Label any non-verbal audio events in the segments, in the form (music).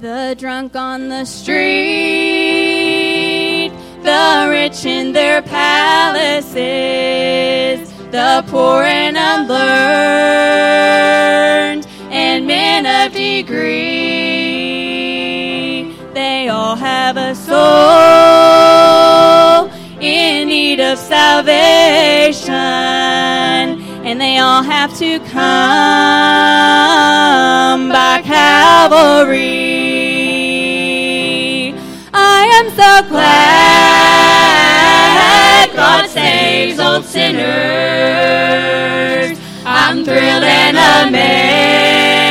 The drunk on the street, the rich in their palaces, the poor and unlearned, and men of degree. They all have a soul in need of salvation, and they all have to come by Calvary. I am so glad God saves old sinners. I'm thrilled and amazed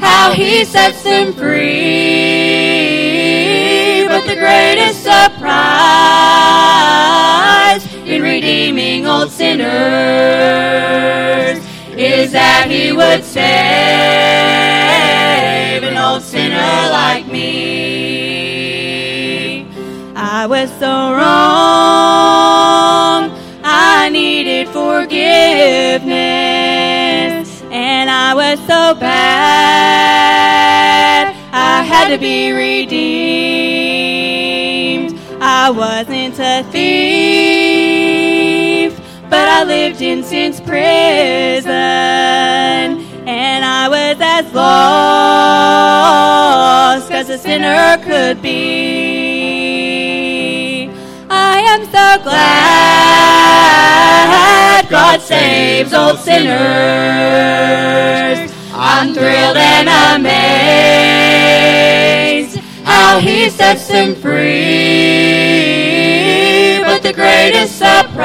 how He sets them free. But the greatest surprise in redeeming old sinners is that He would save an old sinner like me. I was so wrong. I needed forgiveness. And I was so bad. I had to be redeemed. I wasn't a thief, but I lived in sin's prison. And I was as lost as a sinner could be. I am so glad God saves old sinners. I'm thrilled and amazed how He sets them free. But the greatest surprise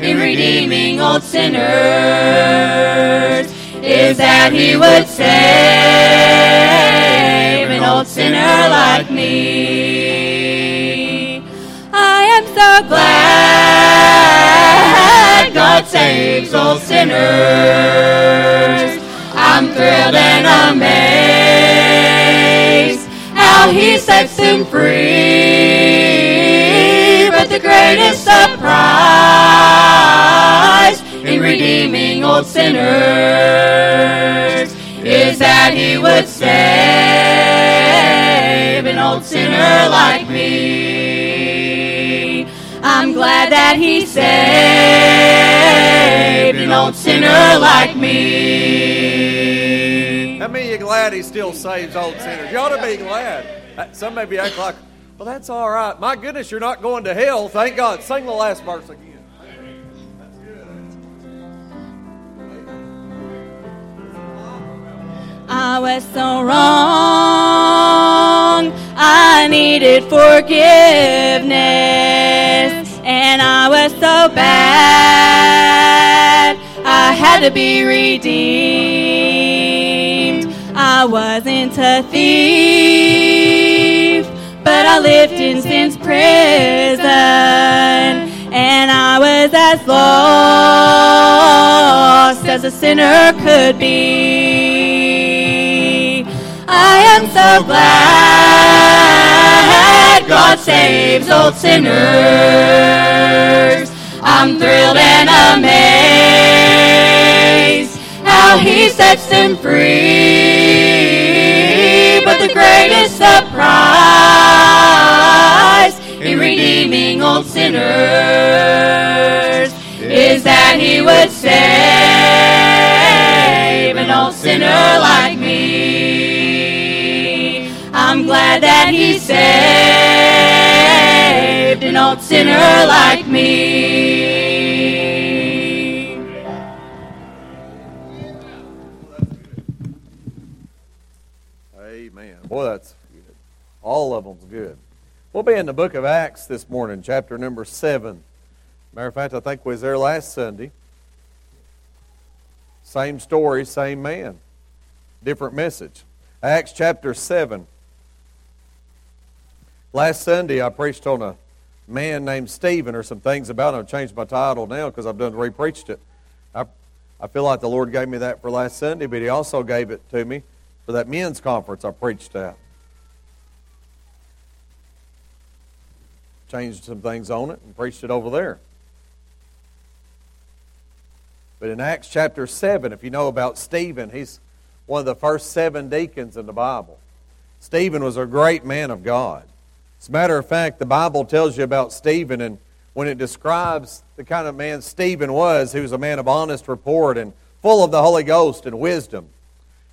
in redeeming old sinners is that He would save an old sinner like me. I am so glad God saves old sinners. I'm thrilled and amazed He sets him free. But the greatest surprise in redeeming old sinners is that He would save an old sinner like me. I'm glad that He saved an old sinner like me. How many of you glad he still saves old sinners? You ought to be glad. Uh, Some maybe act like, well, that's all right. My goodness, you're not going to hell. Thank God. Sing the last verse again. I was so wrong. I needed forgiveness. And I was so bad. I had to be redeemed. I wasn't a thief, but I lived in sin's prison. And I was as lost as a sinner could be. I am so glad God saves old sinners. I'm thrilled and amazed how He sets them free. Sinners is that He would save an old sinner like me. I'm glad that He saved an old sinner like me. Amen. Boy, that's good. All of them's good. We'll be in the book of Acts this morning, chapter number 7. Matter of fact, I think we was there last Sunday. Same story, same man. Different message. Acts chapter 7. Last Sunday, I preached on a man named Stephen or some things about him. I've changed my title now because I've done re-preached it. I, I feel like the Lord gave me that for last Sunday, but He also gave it to me for that men's conference I preached at. Changed some things on it and preached it over there. But in Acts chapter 7, if you know about Stephen, he's one of the first seven deacons in the Bible. Stephen was a great man of God. As a matter of fact, the Bible tells you about Stephen, and when it describes the kind of man Stephen was, he was a man of honest report and full of the Holy Ghost and wisdom.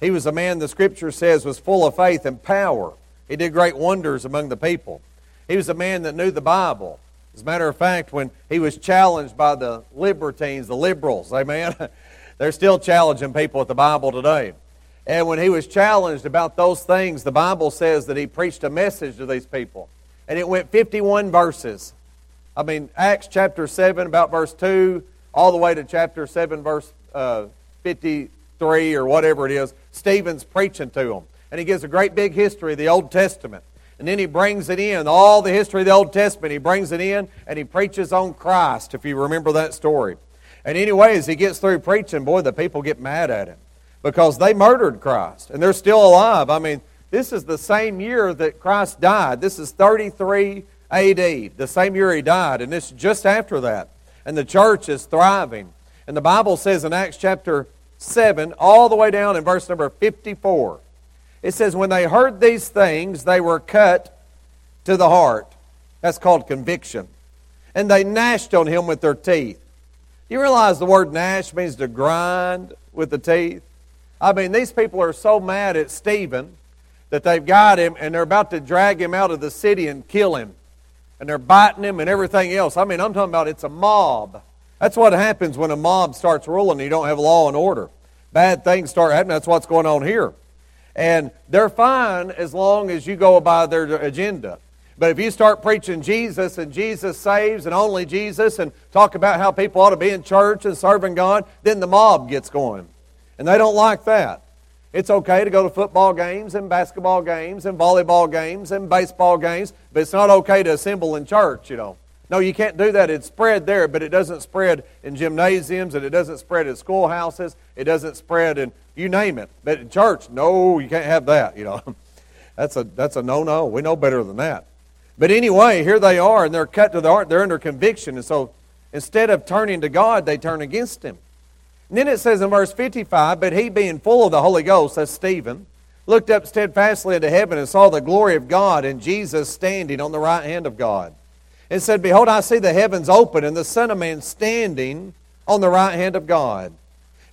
He was a man, the Scripture says, was full of faith and power. He did great wonders among the people. He was a man that knew the Bible. As a matter of fact, when he was challenged by the libertines, the liberals, amen, (laughs) they're still challenging people with the Bible today. And when he was challenged about those things, the Bible says that he preached a message to these people. And it went 51 verses. I mean, Acts chapter 7, about verse 2, all the way to chapter 7, verse uh, 53 or whatever it is. Stephen's preaching to them. And he gives a great big history of the Old Testament. And then he brings it in, all the history of the Old Testament. He brings it in and he preaches on Christ, if you remember that story. And anyway, as he gets through preaching, boy, the people get mad at him because they murdered Christ and they're still alive. I mean, this is the same year that Christ died. This is 33 AD, the same year he died, and this just after that. And the church is thriving. And the Bible says in Acts chapter 7, all the way down in verse number 54, it says, When they heard these things, they were cut to the heart. That's called conviction. And they gnashed on him with their teeth. You realize the word gnash means to grind with the teeth? I mean, these people are so mad at Stephen that they've got him and they're about to drag him out of the city and kill him. And they're biting him and everything else. I mean, I'm talking about it's a mob. That's what happens when a mob starts ruling and you don't have law and order. Bad things start happening. That's what's going on here. And they're fine as long as you go by their agenda. But if you start preaching Jesus and Jesus saves and only Jesus and talk about how people ought to be in church and serving God, then the mob gets going. And they don't like that. It's okay to go to football games and basketball games and volleyball games and baseball games, but it's not okay to assemble in church, you know. No, you can't do that. It's spread there, but it doesn't spread in gymnasiums and it doesn't spread in schoolhouses. It doesn't spread in you name it. But in church, no, you can't have that, you know. (laughs) That's a that's a no-no. We know better than that. But anyway, here they are and they're cut to the heart. They're under conviction. And so instead of turning to God, they turn against him. And then it says in verse 55, But he being full of the Holy Ghost, that's Stephen, looked up steadfastly into heaven and saw the glory of God and Jesus standing on the right hand of God. And said, Behold, I see the heavens open and the Son of Man standing on the right hand of God.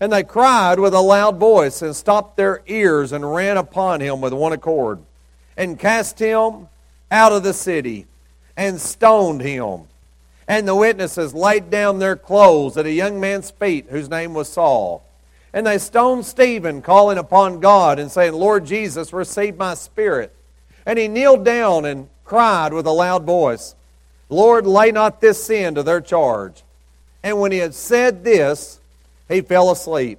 And they cried with a loud voice and stopped their ears and ran upon him with one accord and cast him out of the city and stoned him. And the witnesses laid down their clothes at a young man's feet whose name was Saul. And they stoned Stephen, calling upon God and saying, Lord Jesus, receive my spirit. And he kneeled down and cried with a loud voice, Lord, lay not this sin to their charge. And when he had said this, he fell asleep.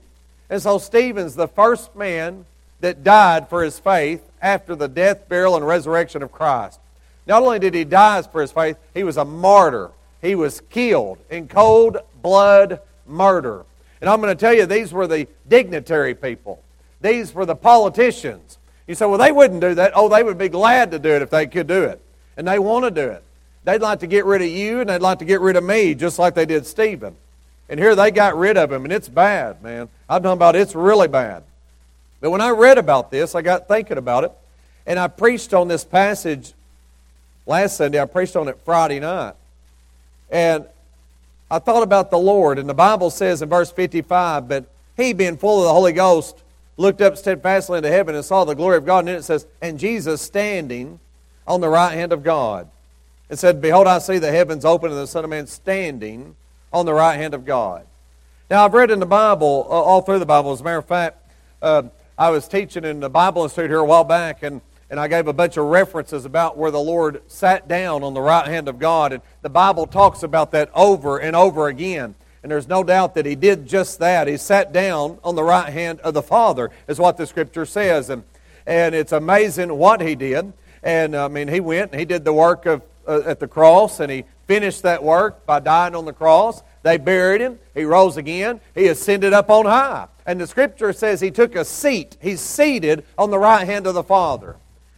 And so Stephen's the first man that died for his faith after the death, burial, and resurrection of Christ. Not only did he die for his faith, he was a martyr. He was killed in cold blood murder. And I'm going to tell you, these were the dignitary people. These were the politicians. You say, well, they wouldn't do that. Oh, they would be glad to do it if they could do it. And they want to do it. They'd like to get rid of you and they'd like to get rid of me, just like they did Stephen. And here they got rid of him, and it's bad, man. I'm talking about it's really bad. But when I read about this, I got thinking about it, and I preached on this passage last Sunday. I preached on it Friday night. And I thought about the Lord, and the Bible says in verse 55, but he, being full of the Holy Ghost, looked up steadfastly into heaven and saw the glory of God. And then it says, and Jesus standing on the right hand of God. It said, Behold, I see the heavens open and the Son of Man standing on the right hand of God. Now, I've read in the Bible, uh, all through the Bible, as a matter of fact, uh, I was teaching in the Bible Institute here a while back, and and I gave a bunch of references about where the Lord sat down on the right hand of God. And the Bible talks about that over and over again. And there's no doubt that he did just that. He sat down on the right hand of the Father, is what the Scripture says. And, and it's amazing what he did. And I mean, he went and he did the work of, uh, at the cross, and he finished that work by dying on the cross. They buried him. He rose again. He ascended up on high. And the Scripture says he took a seat. He's seated on the right hand of the Father.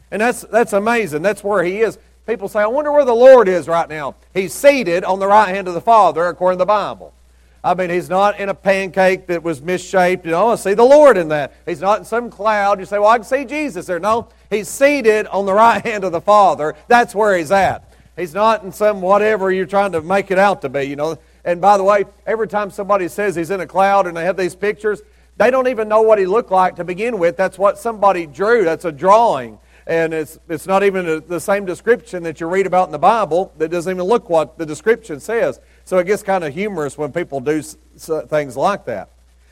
And that's, that's amazing. That's where he is. People say, I wonder where the Lord is right now. He's seated on the right hand of the Father, according to the Bible. I mean, he's not in a pancake that was misshaped. You know, I see the Lord in that. He's not in some cloud. You say, well, I can see Jesus there. No, he's seated on the right hand of the Father. That's where he's at. He's not in some whatever you're trying to make it out to be, you know. And by the way, every time somebody says he's in a cloud and they have these pictures, they don't even know what he looked like to begin with. That's what somebody drew. That's a drawing. And it's, it's not even a, the same description that you read about in the Bible that doesn't even look what the description says. So it gets kind of humorous when people do things like that.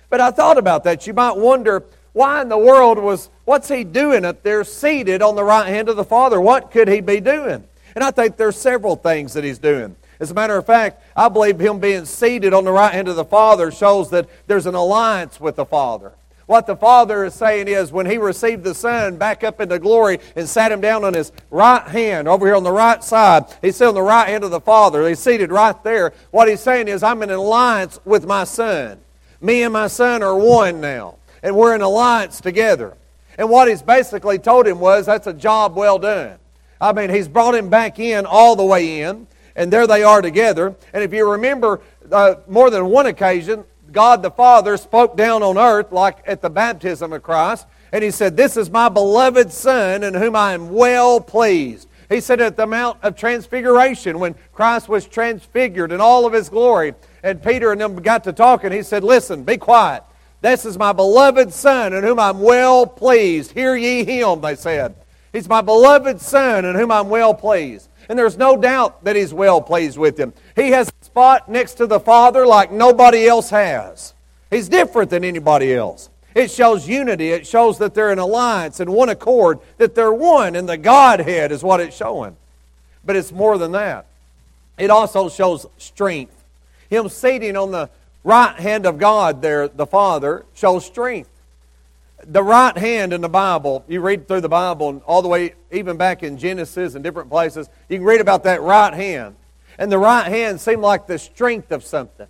But I thought about that. You might wonder why in the world was, what's he doing up there seated on the right hand of the Father? What could he be doing? And I think there's several things that he's doing. As a matter of fact, I believe him being seated on the right hand of the Father shows that there's an alliance with the Father. What the Father is saying is when he received the Son back up into glory and sat him down on his right hand, over here on the right side, he's sitting on the right hand of the Father. He's seated right there. What he's saying is, I'm in alliance with my Son. Me and my Son are one now, and we're in alliance together. And what he's basically told him was, that's a job well done. I mean, he's brought him back in all the way in and there they are together. And if you remember, uh, more than one occasion, God the Father spoke down on earth, like at the baptism of Christ, and He said, This is my beloved Son in whom I am well pleased. He said at the Mount of Transfiguration, when Christ was transfigured in all of His glory, and Peter and them got to talking, He said, Listen, be quiet. This is my beloved Son in whom I'm well pleased. Hear ye him, they said. He's my beloved Son in whom I'm well pleased. And there's no doubt that he's well pleased with him. He has a spot next to the Father like nobody else has. He's different than anybody else. It shows unity. It shows that they're in alliance and one accord, that they're one, and the Godhead is what it's showing. But it's more than that. It also shows strength. Him seating on the right hand of God there, the Father, shows strength the right hand in the Bible, you read through the Bible and all the way, even back in Genesis and different places, you can read about that right hand. And the right hand seemed like the strength of something.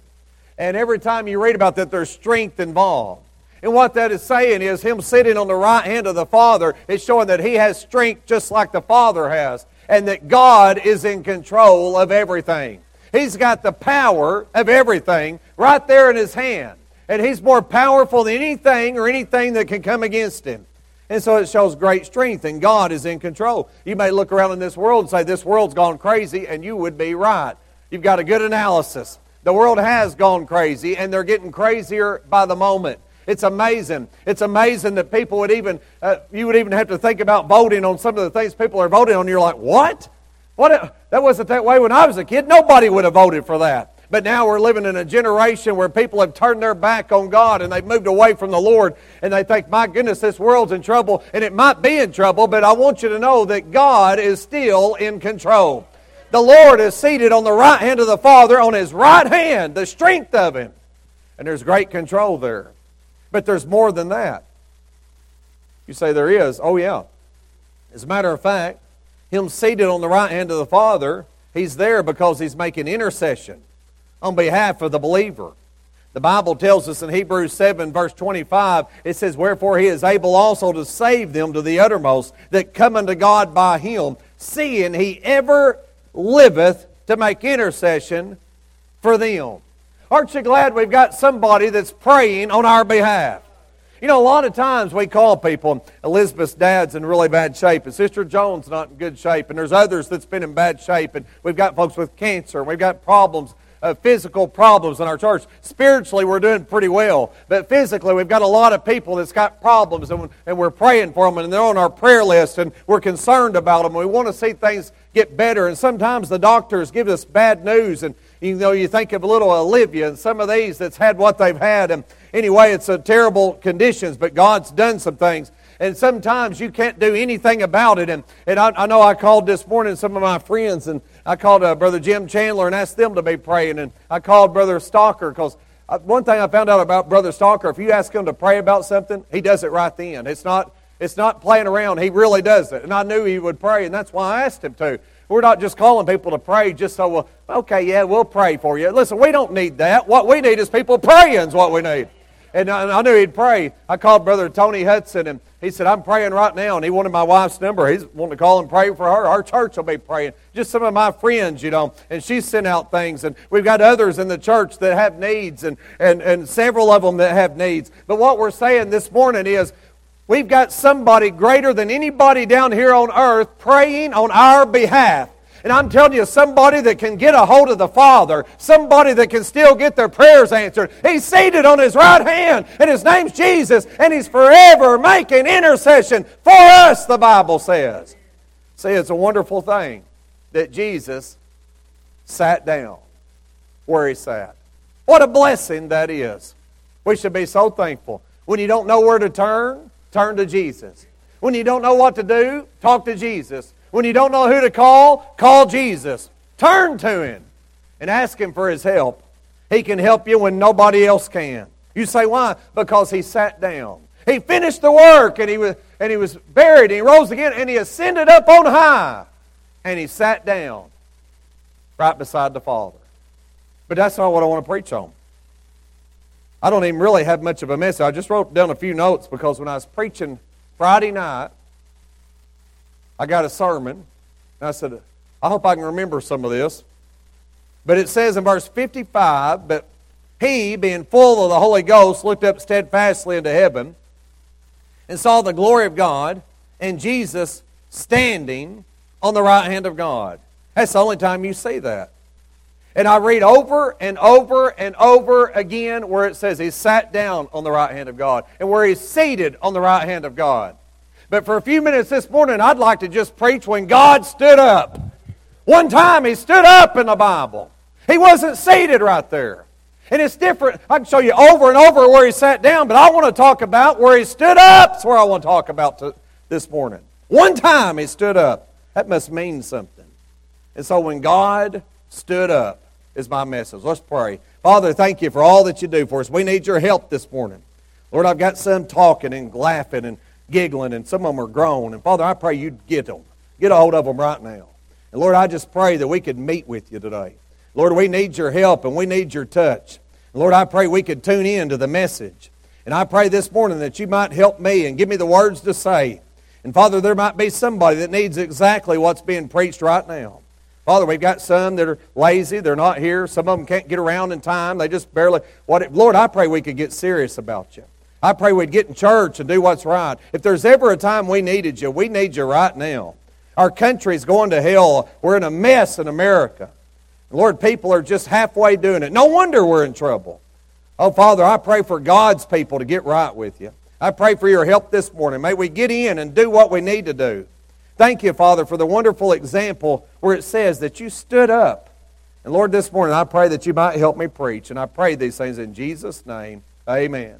And every time you read about that, there's strength involved. And what that is saying is him sitting on the right hand of the Father is showing that he has strength just like the Father has, and that God is in control of everything. He's got the power of everything right there in his hand and he's more powerful than anything or anything that can come against him. And so it shows great strength, and God is in control. You may look around in this world and say, This world's gone crazy, and you would be right. You've got a good analysis. The world has gone crazy, and they're getting crazier by the moment. It's amazing. It's amazing that people would even, uh, you would even have to think about voting on some of the things people are voting on. You're like, what? What? That wasn't that way when I was a kid. Nobody would have voted for that. But now we're living in a generation where people have turned their back on God and they've moved away from the Lord and they think, my goodness, this world's in trouble. And it might be in trouble, but I want you to know that God is still in control. The Lord is seated on the right hand of the Father, on his right hand, the strength of him. And there's great control there. But there's more than that. You say there is. Oh, yeah. As a matter of fact, him seated on the right hand of the Father, he's there because he's making intercession on behalf of the believer. The Bible tells us in Hebrews 7, verse 25, it says, Wherefore he is able also to save them to the uttermost that come unto God by him, seeing he ever liveth to make intercession for them. Aren't you glad we've got somebody that's praying on our behalf? You know, a lot of times we call people, Elizabeth's dad's in really bad shape, and Sister Jones not in good shape, and there's others that's been in bad shape, and we've got folks with cancer, and we've got problems uh, physical problems in our church. Spiritually, we're doing pretty well. But physically, we've got a lot of people that's got problems, and, and we're praying for them, and they're on our prayer list, and we're concerned about them. We want to see things get better. And sometimes the doctors give us bad news, and you know, you think of a little Olivia and some of these that's had what they've had. And anyway, it's a terrible conditions, but God's done some things and sometimes you can't do anything about it. And, and I, I know I called this morning some of my friends, and I called uh, Brother Jim Chandler and asked them to be praying. And I called Brother Stalker because uh, one thing I found out about Brother Stalker, if you ask him to pray about something, he does it right then. It's not, it's not playing around. He really does it. And I knew he would pray, and that's why I asked him to. We're not just calling people to pray just so, well, okay, yeah, we'll pray for you. Listen, we don't need that. What we need is people praying is what we need. And I, knew he'd pray. I called Brother Tony Hudson, and he said, I'm praying right now. And he wanted my wife's number. He's wanting to call and pray for her. Our church will be praying. Just some of my friends, you know. And she sent out things. And we've got others in the church that have needs, and, and, and several of them that have needs. But what we're saying this morning is, We've got somebody greater than anybody down here on earth praying on our behalf. And I'm telling you, somebody that can get a hold of the Father, somebody that can still get their prayers answered. He's seated on his right hand, and his name's Jesus, and he's forever making intercession for us, the Bible says. See, it's a wonderful thing that Jesus sat down where he sat. What a blessing that is. We should be so thankful. When you don't know where to turn, turn to Jesus. When you don't know what to do, talk to Jesus. When you don't know who to call, call Jesus. Turn to Him and ask Him for His help. He can help you when nobody else can. You say, why? Because He sat down. He finished the work and He was, and he was buried and He rose again and He ascended up on high and He sat down right beside the Father. But that's not what I want to preach on. I don't even really have much of a message. I just wrote down a few notes because when I was preaching Friday night, I got a sermon. And I said, I hope I can remember some of this. But it says in verse 55, But he, being full of the Holy Ghost, looked up steadfastly into heaven and saw the glory of God and Jesus standing on the right hand of God. That's the only time you see that. And I read over and over and over again where it says he sat down on the right hand of God and where he's seated on the right hand of God. But for a few minutes this morning, I'd like to just preach when God stood up. One time he stood up in the Bible. He wasn't seated right there. And it's different. I can show you over and over where he sat down, but I want to talk about where he stood up. That's where I want to talk about to, this morning. One time he stood up. That must mean something. And so when God stood up is my message. Let's pray. Father, thank you for all that you do for us. We need your help this morning. Lord, I've got some talking and laughing and giggling, and some of them are grown. And Father, I pray you'd get them. Get a hold of them right now. And Lord, I just pray that we could meet with you today. Lord, we need your help and we need your touch. And Lord, I pray we could tune in to the message. And I pray this morning that you might help me and give me the words to say. And Father, there might be somebody that needs exactly what's being preached right now. Father, we've got some that are lazy. They're not here. Some of them can't get around in time. They just barely. What, Lord, I pray we could get serious about you. I pray we'd get in church and do what's right. If there's ever a time we needed you, we need you right now. Our country's going to hell. We're in a mess in America. Lord, people are just halfway doing it. No wonder we're in trouble. Oh, Father, I pray for God's people to get right with you. I pray for your help this morning. May we get in and do what we need to do. Thank you, Father, for the wonderful example where it says that you stood up. And Lord, this morning I pray that you might help me preach. And I pray these things in Jesus' name. Amen.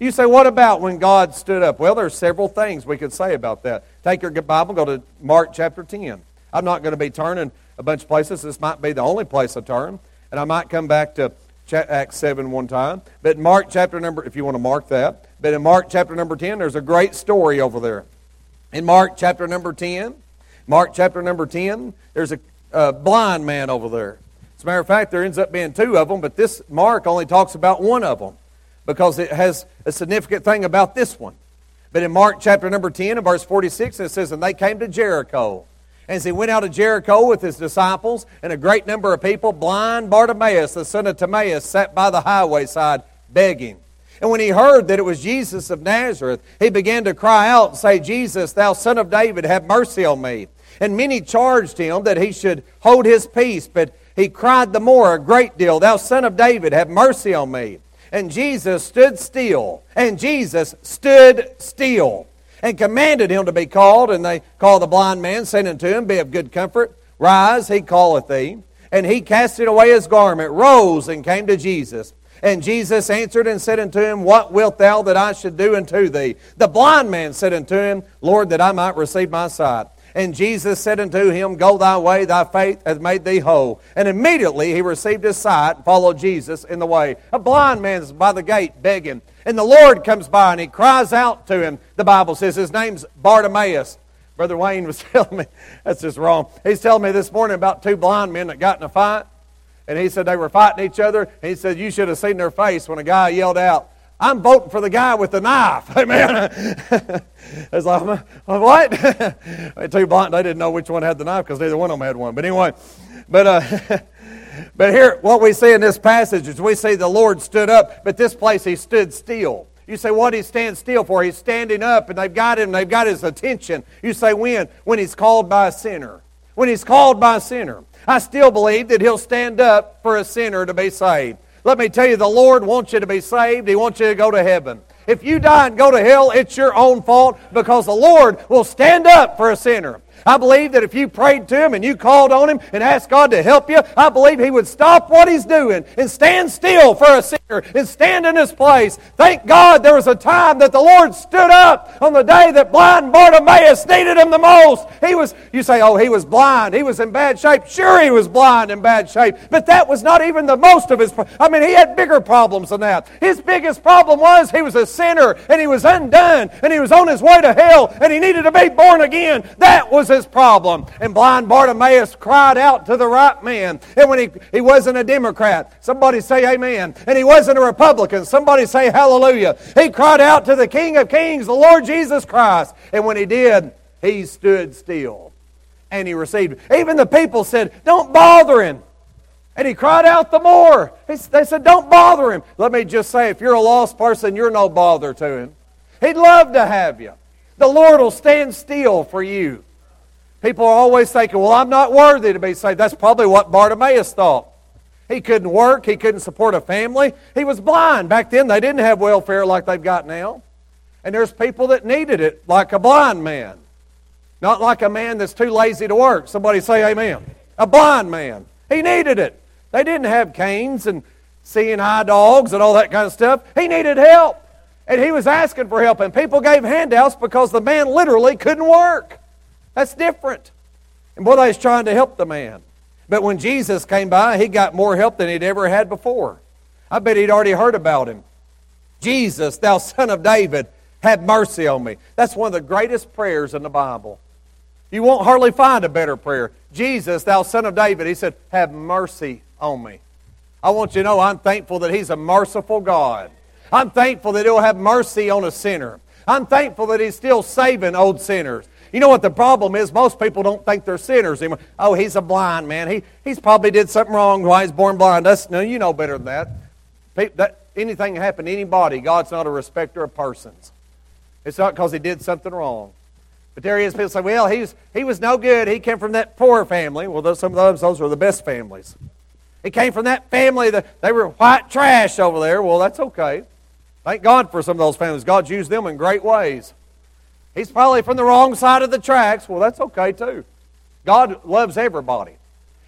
You say, what about when God stood up? Well, there's several things we could say about that. Take your Bible, go to Mark chapter 10. I'm not going to be turning a bunch of places. This might be the only place I turn. And I might come back to Acts 7 one time. But Mark chapter number, if you want to mark that. But in Mark chapter number 10, there's a great story over there. In Mark chapter number 10, Mark chapter number 10, there's a, a blind man over there. As a matter of fact, there ends up being two of them, but this Mark only talks about one of them because it has a significant thing about this one. But in Mark chapter number 10 and verse 46, it says, And they came to Jericho. And as he went out of Jericho with his disciples and a great number of people, blind Bartimaeus, the son of Timaeus, sat by the highway side begging. And when he heard that it was Jesus of Nazareth, he began to cry out and say, Jesus, thou son of David, have mercy on me. And many charged him that he should hold his peace, but he cried the more a great deal, Thou son of David, have mercy on me. And Jesus stood still, and Jesus stood still, and commanded him to be called. And they called the blind man, saying unto him, Be of good comfort, rise, he calleth thee. And he casted away his garment, rose, and came to Jesus. And Jesus answered and said unto him, What wilt thou that I should do unto thee? The blind man said unto him, Lord, that I might receive my sight. And Jesus said unto him, Go thy way, thy faith hath made thee whole. And immediately he received his sight and followed Jesus in the way. A blind man's by the gate begging. And the Lord comes by and he cries out to him. The Bible says his name's Bartimaeus. Brother Wayne was (laughs) telling me, that's just wrong. He's telling me this morning about two blind men that got in a fight. And he said they were fighting each other. And he said, You should have seen their face when a guy yelled out, I'm voting for the guy with the knife. (laughs) Amen. it's like, what? (laughs) Too blunt, they didn't know which one had the knife because neither one of them had one. But anyway, but uh, (laughs) but here, what we see in this passage is we see the Lord stood up, but this place he stood still. You say, what he stand still for? He's standing up and they've got him, they've got his attention. You say, when? When he's called by a sinner. When he's called by a sinner. I still believe that he'll stand up for a sinner to be saved. Let me tell you, the Lord wants you to be saved. He wants you to go to heaven. If you die and go to hell, it's your own fault because the Lord will stand up for a sinner. I believe that if you prayed to Him and you called on Him and asked God to help you, I believe He would stop what He's doing and stand still for a sinner and stand in His place. Thank God there was a time that the Lord stood up on the day that blind Bartimaeus needed Him the most. He was, you say, oh, he was blind. He was in bad shape. Sure, he was blind in bad shape. But that was not even the most of his, I mean, he had bigger problems than that. His biggest problem was he was a sinner and he was undone and he was on his way to hell and he needed to be born again. That was his problem. And blind Bartimaeus cried out to the right man. And when he, he wasn't a Democrat, somebody say amen. And he wasn't a Republican, somebody say hallelujah. He cried out to the King of Kings, the Lord Jesus Christ. And when he did, he stood still and he received. Even the people said, Don't bother him. And he cried out the more. They said, Don't bother him. Let me just say, if you're a lost person, you're no bother to him. He'd love to have you. The Lord will stand still for you. People are always thinking, well, I'm not worthy to be saved. That's probably what Bartimaeus thought. He couldn't work, he couldn't support a family. He was blind. Back then, they didn't have welfare like they've got now. And there's people that needed it, like a blind man. Not like a man that's too lazy to work. Somebody say amen. A blind man. He needed it. They didn't have canes and seeing eye dogs and all that kind of stuff. He needed help. And he was asking for help. And people gave handouts because the man literally couldn't work. That's different. And boy, they was trying to help the man. But when Jesus came by, he got more help than he'd ever had before. I bet he'd already heard about him. Jesus, thou son of David, have mercy on me. That's one of the greatest prayers in the Bible. You won't hardly find a better prayer. Jesus, thou son of David, he said, Have mercy on me. I want you to know I'm thankful that he's a merciful God. I'm thankful that he'll have mercy on a sinner. I'm thankful that he's still saving old sinners. You know what the problem is? Most people don't think they're sinners anymore. Oh, he's a blind man. He, he's probably did something wrong why he's born blind. That's, no, you know better than that. that anything can happen to anybody. God's not a respecter of persons. It's not because he did something wrong. But there is people say, well, he's, he was no good. He came from that poor family. Well, those, some of those, those were the best families. He came from that family that they were white trash over there. Well, that's okay. Thank God for some of those families. God's used them in great ways. He's probably from the wrong side of the tracks. Well, that's okay too. God loves everybody.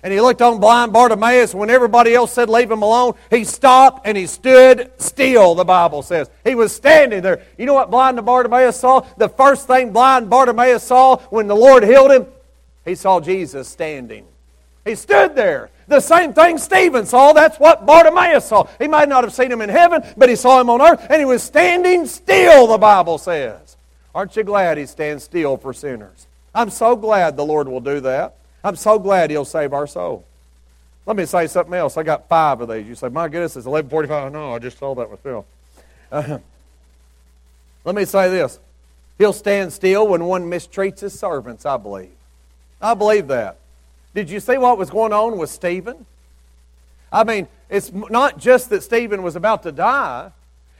And he looked on blind Bartimaeus. When everybody else said, Leave him alone, he stopped and he stood still, the Bible says. He was standing there. You know what blind Bartimaeus saw? The first thing blind Bartimaeus saw when the Lord healed him, he saw Jesus standing. He stood there. The same thing Stephen saw. That's what Bartimaeus saw. He might not have seen him in heaven, but he saw him on earth, and he was standing still, the Bible says. Aren't you glad he stands still for sinners? I'm so glad the Lord will do that. I'm so glad He'll save our soul. Let me say something else. I got five of these. You say, my goodness, it's 1145. No, I just saw that myself. Uh, let me say this. He'll stand still when one mistreats his servants, I believe. I believe that. Did you see what was going on with Stephen? I mean, it's not just that Stephen was about to die.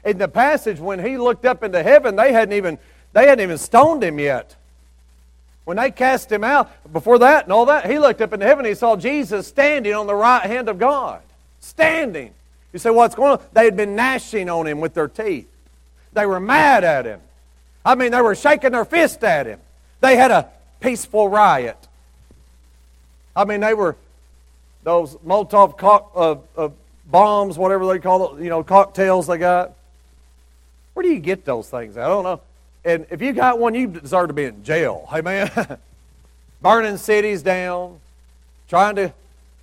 In the passage, when he looked up into heaven, they hadn't even, they hadn't even stoned him yet. When they cast him out, before that and all that, he looked up into heaven. He saw Jesus standing on the right hand of God. Standing. You say, what's going on? They had been gnashing on him with their teeth. They were mad at him. I mean, they were shaking their fist at him. They had a peaceful riot. I mean, they were those Molotov co- uh, uh, bombs, whatever they call it, you know, cocktails they got. Where do you get those things? I don't know. And if you got one, you deserve to be in jail. Man. (laughs) Burning cities down, trying to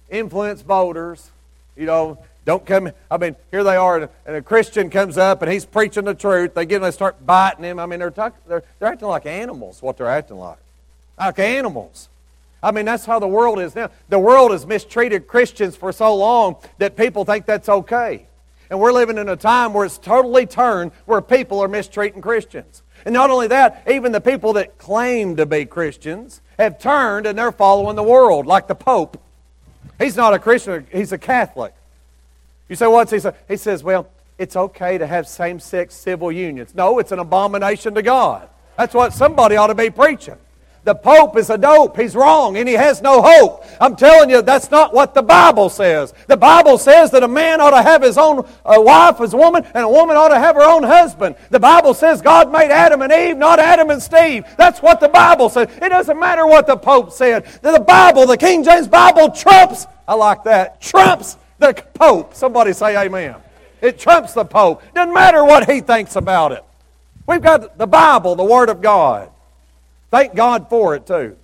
influence voters. You know, don't come. I mean, here they are, and a Christian comes up and he's preaching the truth. They get him, they start biting him. I mean, they're, talk, they're, they're acting like animals, what they're acting like. Like animals. I mean, that's how the world is now. The world has mistreated Christians for so long that people think that's okay. And we're living in a time where it's totally turned, where people are mistreating Christians. And not only that, even the people that claim to be Christians have turned and they're following the world, like the Pope. He's not a Christian, he's a Catholic. You say, what's he say? He says, well, it's okay to have same sex civil unions. No, it's an abomination to God. That's what somebody ought to be preaching. The Pope is a dope. He's wrong and he has no hope. I'm telling you, that's not what the Bible says. The Bible says that a man ought to have his own wife as a woman and a woman ought to have her own husband. The Bible says God made Adam and Eve, not Adam and Steve. That's what the Bible says. It doesn't matter what the Pope said. The Bible, the King James Bible, trumps, I like that, trumps the Pope. Somebody say amen. It trumps the Pope. Doesn't matter what he thinks about it. We've got the Bible, the Word of God. Thank God for it, too.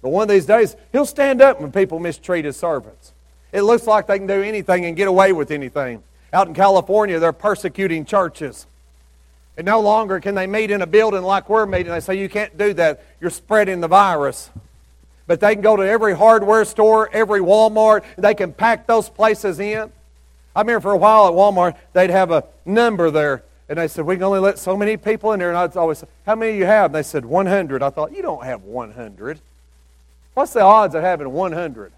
But one of these days, he'll stand up when people mistreat his servants. It looks like they can do anything and get away with anything. Out in California, they're persecuting churches. And no longer can they meet in a building like we're meeting. They say, you can't do that. You're spreading the virus. But they can go to every hardware store, every Walmart. They can pack those places in. I remember for a while at Walmart, they'd have a number there and they said, We can only let so many people in there. And I'd always say, How many you have? And they said, 100. I thought, You don't have 100. What's the odds of having 100?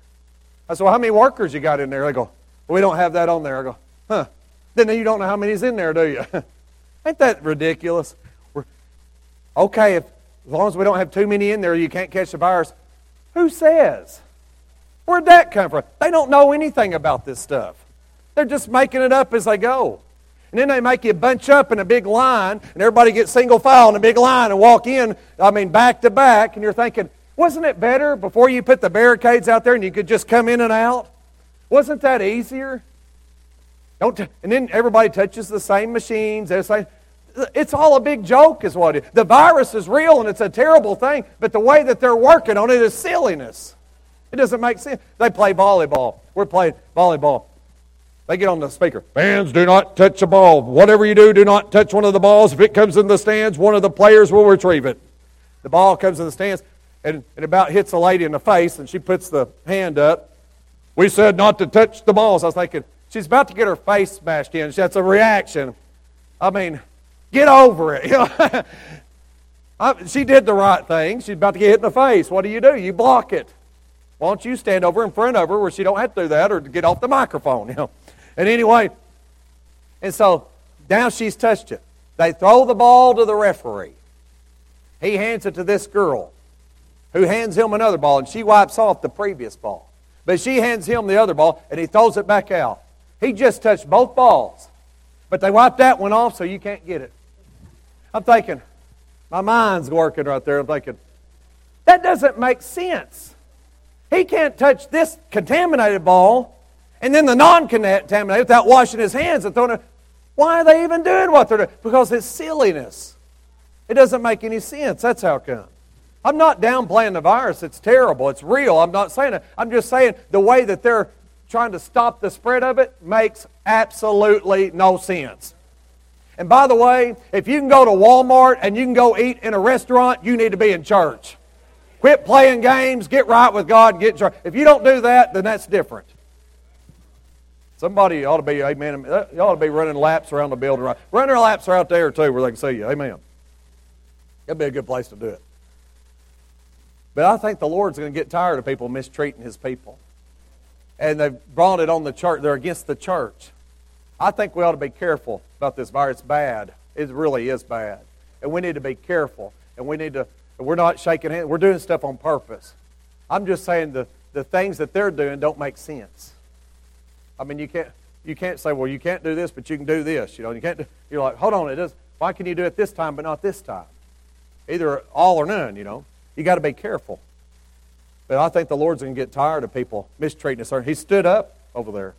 I said, Well, how many workers you got in there? They go, well, We don't have that on there. I go, Huh. Then you don't know how many's in there, do you? (laughs) Ain't that ridiculous? We're, okay, if, as long as we don't have too many in there, you can't catch the virus. Who says? Where'd that come from? They don't know anything about this stuff. They're just making it up as they go. And then they make you bunch up in a big line, and everybody gets single file in a big line and walk in, I mean, back to back, and you're thinking, wasn't it better before you put the barricades out there and you could just come in and out? Wasn't that easier? Don't t- and then everybody touches the same machines. It's all a big joke, is what it is. The virus is real and it's a terrible thing, but the way that they're working on it is silliness. It doesn't make sense. They play volleyball. We're playing volleyball. They get on the speaker. Fans, do not touch a ball. Whatever you do, do not touch one of the balls. If it comes in the stands, one of the players will retrieve it. The ball comes in the stands and it about hits a lady in the face, and she puts the hand up. We said not to touch the balls. I was thinking, she's about to get her face smashed in. That's a reaction. I mean, get over it. (laughs) I, she did the right thing. She's about to get hit in the face. What do you do? You block it. Why don't you stand over in front of her where she don't have to do that or get off the microphone? You (laughs) know. And anyway, and so now she's touched it. They throw the ball to the referee. He hands it to this girl, who hands him another ball, and she wipes off the previous ball. But she hands him the other ball, and he throws it back out. He just touched both balls. But they wiped that one off, so you can't get it. I'm thinking, my mind's working right there. I'm thinking, that doesn't make sense. He can't touch this contaminated ball and then the non contaminated without washing his hands and throwing it. Why are they even doing what they're doing? Because it's silliness. It doesn't make any sense. That's how come. I'm not downplaying the virus. It's terrible. It's real. I'm not saying it. I'm just saying the way that they're trying to stop the spread of it makes absolutely no sense. And by the way, if you can go to Walmart and you can go eat in a restaurant, you need to be in church. Quit playing games, get right with God, get church. If you don't do that, then that's different. Somebody ought to be, amen, uh, you ought to be running laps around the building. Running laps are out there too where they can see you. Amen. That'd be a good place to do it. But I think the Lord's going to get tired of people mistreating his people. And they've brought it on the church. They're against the church. I think we ought to be careful about this virus. It's bad. It really is bad. And we need to be careful. And we need to, we're not shaking hands. We're doing stuff on purpose. I'm just saying the, the things that they're doing don't make sense. I mean, you can't you can't say, well, you can't do this, but you can do this. You know, you can't. Do, you're like, hold on, it does. Why can you do it this time, but not this time? Either all or none. You know, you got to be careful. But I think the Lord's going to get tired of people mistreating us. He stood up over there.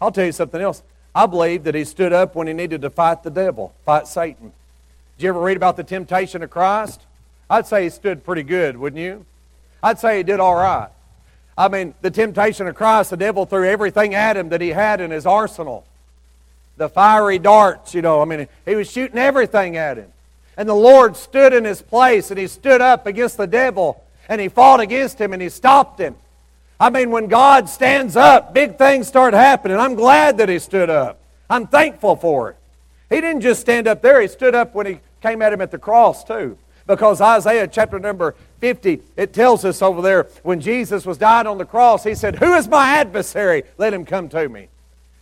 I'll tell you something else. I believe that he stood up when he needed to fight the devil, fight Satan. Did you ever read about the temptation of Christ? I'd say he stood pretty good, wouldn't you? I'd say he did all right. I mean, the temptation of Christ, the devil threw everything at him that he had in his arsenal. The fiery darts, you know, I mean, he was shooting everything at him. And the Lord stood in his place and he stood up against the devil and he fought against him and he stopped him. I mean, when God stands up, big things start happening. I'm glad that he stood up. I'm thankful for it. He didn't just stand up there, he stood up when he came at him at the cross, too. Because Isaiah chapter number 50, it tells us over there when Jesus was dying on the cross, he said, Who is my adversary? Let him come to me.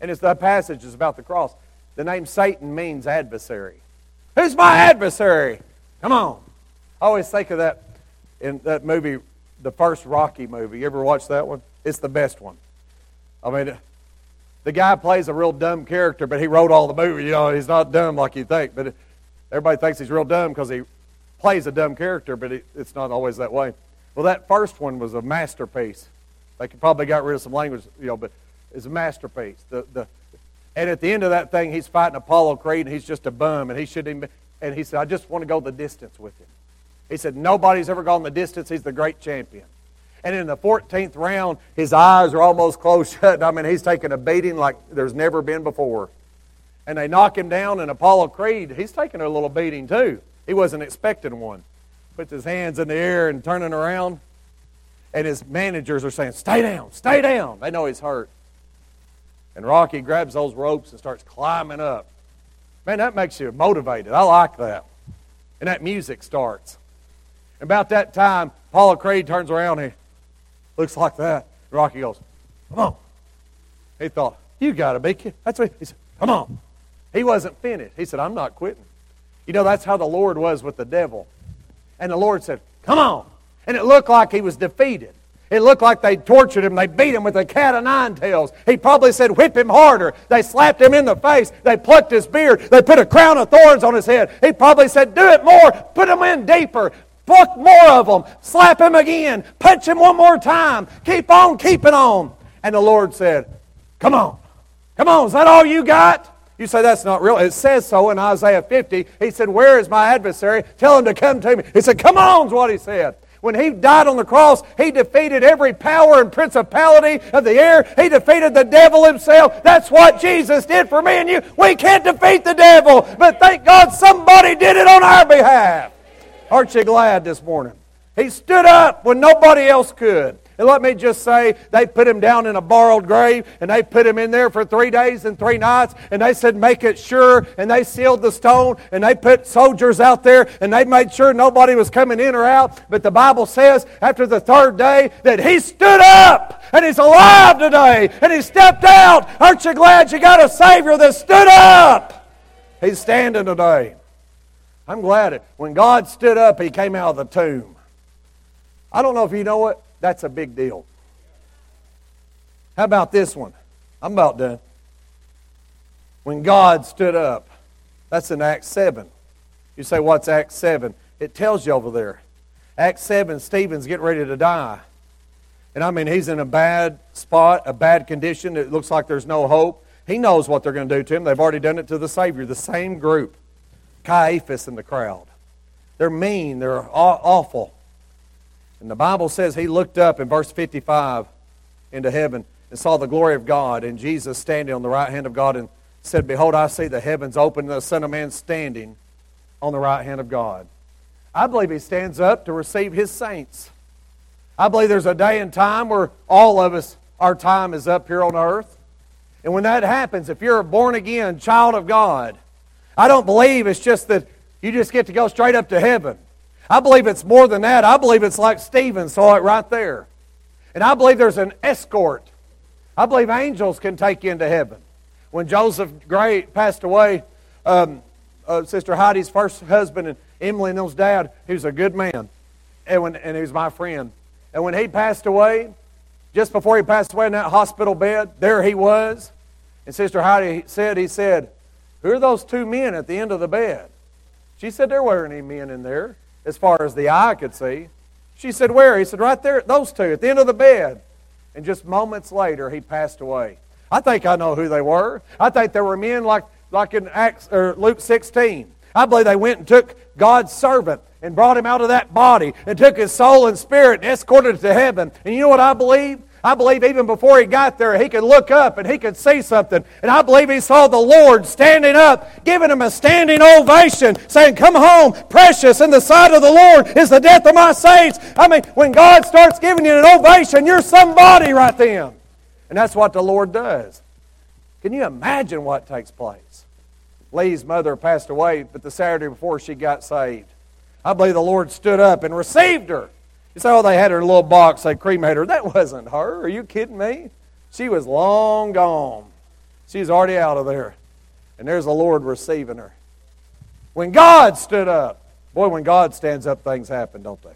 And it's the passage is about the cross. The name Satan means adversary. Who's my adversary? Come on. I always think of that in that movie, the first Rocky movie. You ever watch that one? It's the best one. I mean, the guy plays a real dumb character, but he wrote all the movie. You know, he's not dumb like you think, but everybody thinks he's real dumb because he plays a dumb character, but it, it's not always that way. Well, that first one was a masterpiece. They could probably got rid of some language, you know, but it's a masterpiece. The, the, and at the end of that thing, he's fighting Apollo Creed, and he's just a bum, and he shouldn't even. And he said, "I just want to go the distance with him." He said, "Nobody's ever gone the distance. He's the great champion." And in the 14th round, his eyes are almost closed (laughs) shut. I mean, he's taking a beating like there's never been before. And they knock him down, and Apollo Creed, he's taking a little beating too. He wasn't expecting one. Puts his hands in the air and turning around. And his managers are saying, Stay down, stay down. They know he's hurt. And Rocky grabs those ropes and starts climbing up. Man, that makes you motivated. I like that. And that music starts. About that time, Paula Creed turns around and he looks like that. Rocky goes, Come on. He thought, You got to be kidding. That's what he said, Come on. He wasn't finished. He said, I'm not quitting. You know, that's how the Lord was with the devil. And the Lord said, Come on. And it looked like he was defeated. It looked like they tortured him. They beat him with a cat of nine tails. He probably said, whip him harder. They slapped him in the face. They plucked his beard. They put a crown of thorns on his head. He probably said, do it more. Put him in deeper. Pluck more of them. Slap him again. Punch him one more time. Keep on keeping on. And the Lord said, come on. Come on. Is that all you got? You say that's not real. It says so in Isaiah 50. He said, Where is my adversary? Tell him to come to me. He said, Come on, is what he said. When he died on the cross, he defeated every power and principality of the air. He defeated the devil himself. That's what Jesus did for me and you. We can't defeat the devil, but thank God somebody did it on our behalf. Aren't you glad this morning? He stood up when nobody else could. And let me just say, they put him down in a borrowed grave, and they put him in there for three days and three nights, and they said, make it sure, and they sealed the stone, and they put soldiers out there, and they made sure nobody was coming in or out. But the Bible says, after the third day, that he stood up, and he's alive today, and he stepped out. Aren't you glad you got a Savior that stood up? He's standing today. I'm glad it. When God stood up, he came out of the tomb. I don't know if you know it. That's a big deal. How about this one? I'm about done. When God stood up, that's in Acts 7. You say, what's Acts 7? It tells you over there. Acts 7, Stephen's getting ready to die. And I mean, he's in a bad spot, a bad condition. It looks like there's no hope. He knows what they're going to do to him. They've already done it to the Savior, the same group. Caiaphas and the crowd. They're mean, they're awful. And the Bible says he looked up in verse 55 into heaven and saw the glory of God and Jesus standing on the right hand of God and said, Behold, I see the heavens open and the Son of Man standing on the right hand of God. I believe he stands up to receive his saints. I believe there's a day and time where all of us, our time is up here on earth. And when that happens, if you're a born again child of God, I don't believe it's just that you just get to go straight up to heaven. I believe it's more than that. I believe it's like Stephen saw it right there. And I believe there's an escort. I believe angels can take you into heaven. When Joseph Gray passed away, um, uh, Sister Heidi's first husband and Emily and those dad, he was a good man. And, when, and he was my friend. And when he passed away, just before he passed away in that hospital bed, there he was. And Sister Heidi said, he said, Who are those two men at the end of the bed? She said, There weren't any men in there as far as the eye could see. She said, Where? He said, Right there, those two, at the end of the bed. And just moments later, he passed away. I think I know who they were. I think there were men like, like in Acts, or Luke 16. I believe they went and took God's servant and brought him out of that body and took his soul and spirit and escorted it to heaven. And you know what I believe? I believe even before he got there, he could look up and he could see something. And I believe he saw the Lord standing up, giving him a standing ovation, saying, Come home, precious in the sight of the Lord is the death of my saints. I mean, when God starts giving you an ovation, you're somebody right then. And that's what the Lord does. Can you imagine what takes place? Lee's mother passed away, but the Saturday before she got saved, I believe the Lord stood up and received her. You say, oh, they had her in a little box, they cremated her. That wasn't her. Are you kidding me? She was long gone. She's already out of there. And there's the Lord receiving her. When God stood up, boy, when God stands up, things happen, don't they?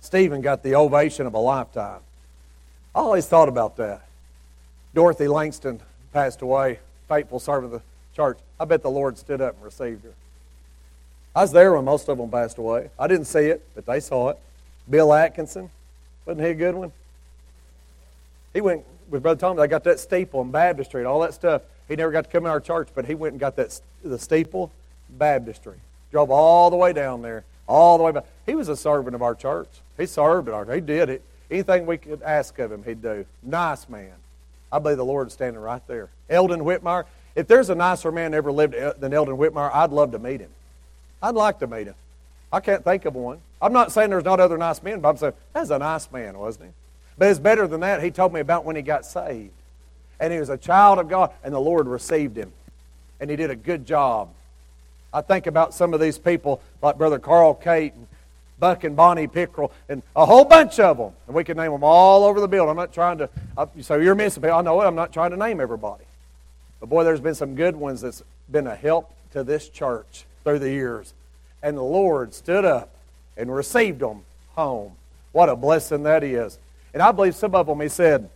Stephen got the ovation of a lifetime. I always thought about that. Dorothy Langston passed away, faithful servant of the church. I bet the Lord stood up and received her. I was there when most of them passed away. I didn't see it, but they saw it. Bill Atkinson, wasn't he a good one? He went with Brother Tom. They got that steeple in baptistry all that stuff. He never got to come in our church, but he went and got that the steeple baptistry. Drove all the way down there, all the way back. He was a servant of our church. He served our. He did it. Anything we could ask of him, he'd do. Nice man. I believe the Lord's standing right there. Eldon Whitmire. If there's a nicer man ever lived eh, than Eldon Whitmire, I'd love to meet him. I'd like to meet him. I can't think of one. I'm not saying there's not other nice men, but I'm saying that's a nice man, wasn't he? But it's better than that. He told me about when he got saved. And he was a child of God, and the Lord received him. And he did a good job. I think about some of these people, like Brother Carl Kate and Buck and Bonnie Pickrell, and a whole bunch of them. And we can name them all over the building. I'm not trying to, so you're missing people. I know it. I'm not trying to name everybody. But boy, there's been some good ones that's been a help to this church through the years. And the Lord stood up and received them home. What a blessing that is. And I believe some of them, he said,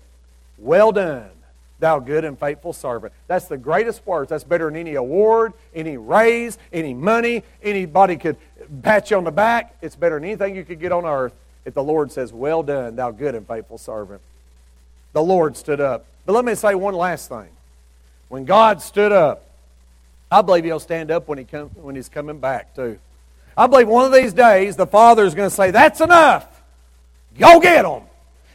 Well done, thou good and faithful servant. That's the greatest words. That's better than any award, any raise, any money. Anybody could pat you on the back. It's better than anything you could get on earth if the Lord says, Well done, thou good and faithful servant. The Lord stood up. But let me say one last thing. When God stood up, I believe he'll stand up when, he come, when he's coming back, too. I believe one of these days the Father is going to say, That's enough. Go get them.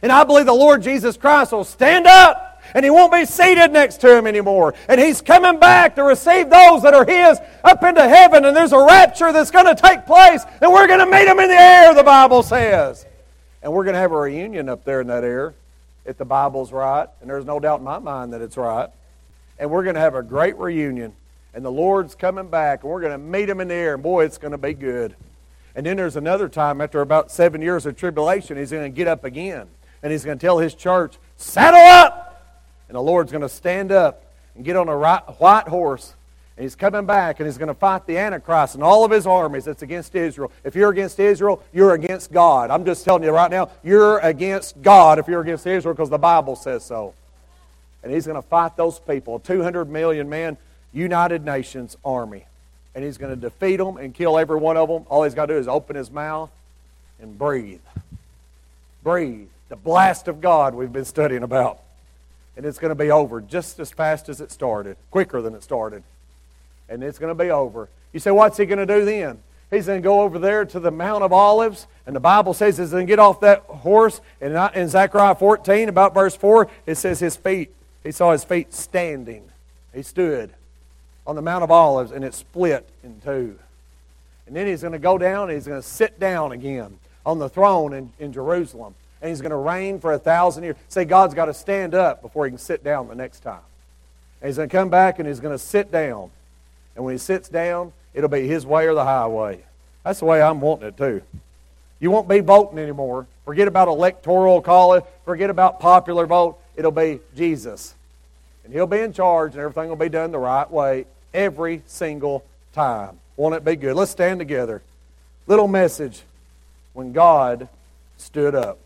And I believe the Lord Jesus Christ will stand up and he won't be seated next to him anymore. And he's coming back to receive those that are his up into heaven. And there's a rapture that's going to take place. And we're going to meet him in the air, the Bible says. And we're going to have a reunion up there in that air if the Bible's right. And there's no doubt in my mind that it's right. And we're going to have a great reunion and the Lord's coming back, and we're going to meet him in the air, and boy, it's going to be good. And then there's another time after about seven years of tribulation, he's going to get up again, and he's going to tell his church, Saddle up! And the Lord's going to stand up and get on a white horse, and he's coming back, and he's going to fight the Antichrist and all of his armies that's against Israel. If you're against Israel, you're against God. I'm just telling you right now, you're against God if you're against Israel because the Bible says so. And he's going to fight those people, 200 million men United Nations army. And he's going to defeat them and kill every one of them. All he's got to do is open his mouth and breathe. Breathe. The blast of God we've been studying about. And it's going to be over just as fast as it started, quicker than it started. And it's going to be over. You say, what's he going to do then? He's going to go over there to the Mount of Olives, and the Bible says he's going to get off that horse. And in Zechariah 14, about verse 4, it says his feet, he saw his feet standing. He stood on the Mount of Olives, and it split in two. And then he's going to go down and he's going to sit down again on the throne in, in Jerusalem. And he's going to reign for a thousand years. Say, God's got to stand up before he can sit down the next time. And he's going to come back and he's going to sit down. And when he sits down, it'll be his way or the highway. That's the way I'm wanting it too. You won't be voting anymore. Forget about electoral college. Forget about popular vote. It'll be Jesus. And he'll be in charge and everything will be done the right way every single time. Won't it be good? Let's stand together. Little message when God stood up.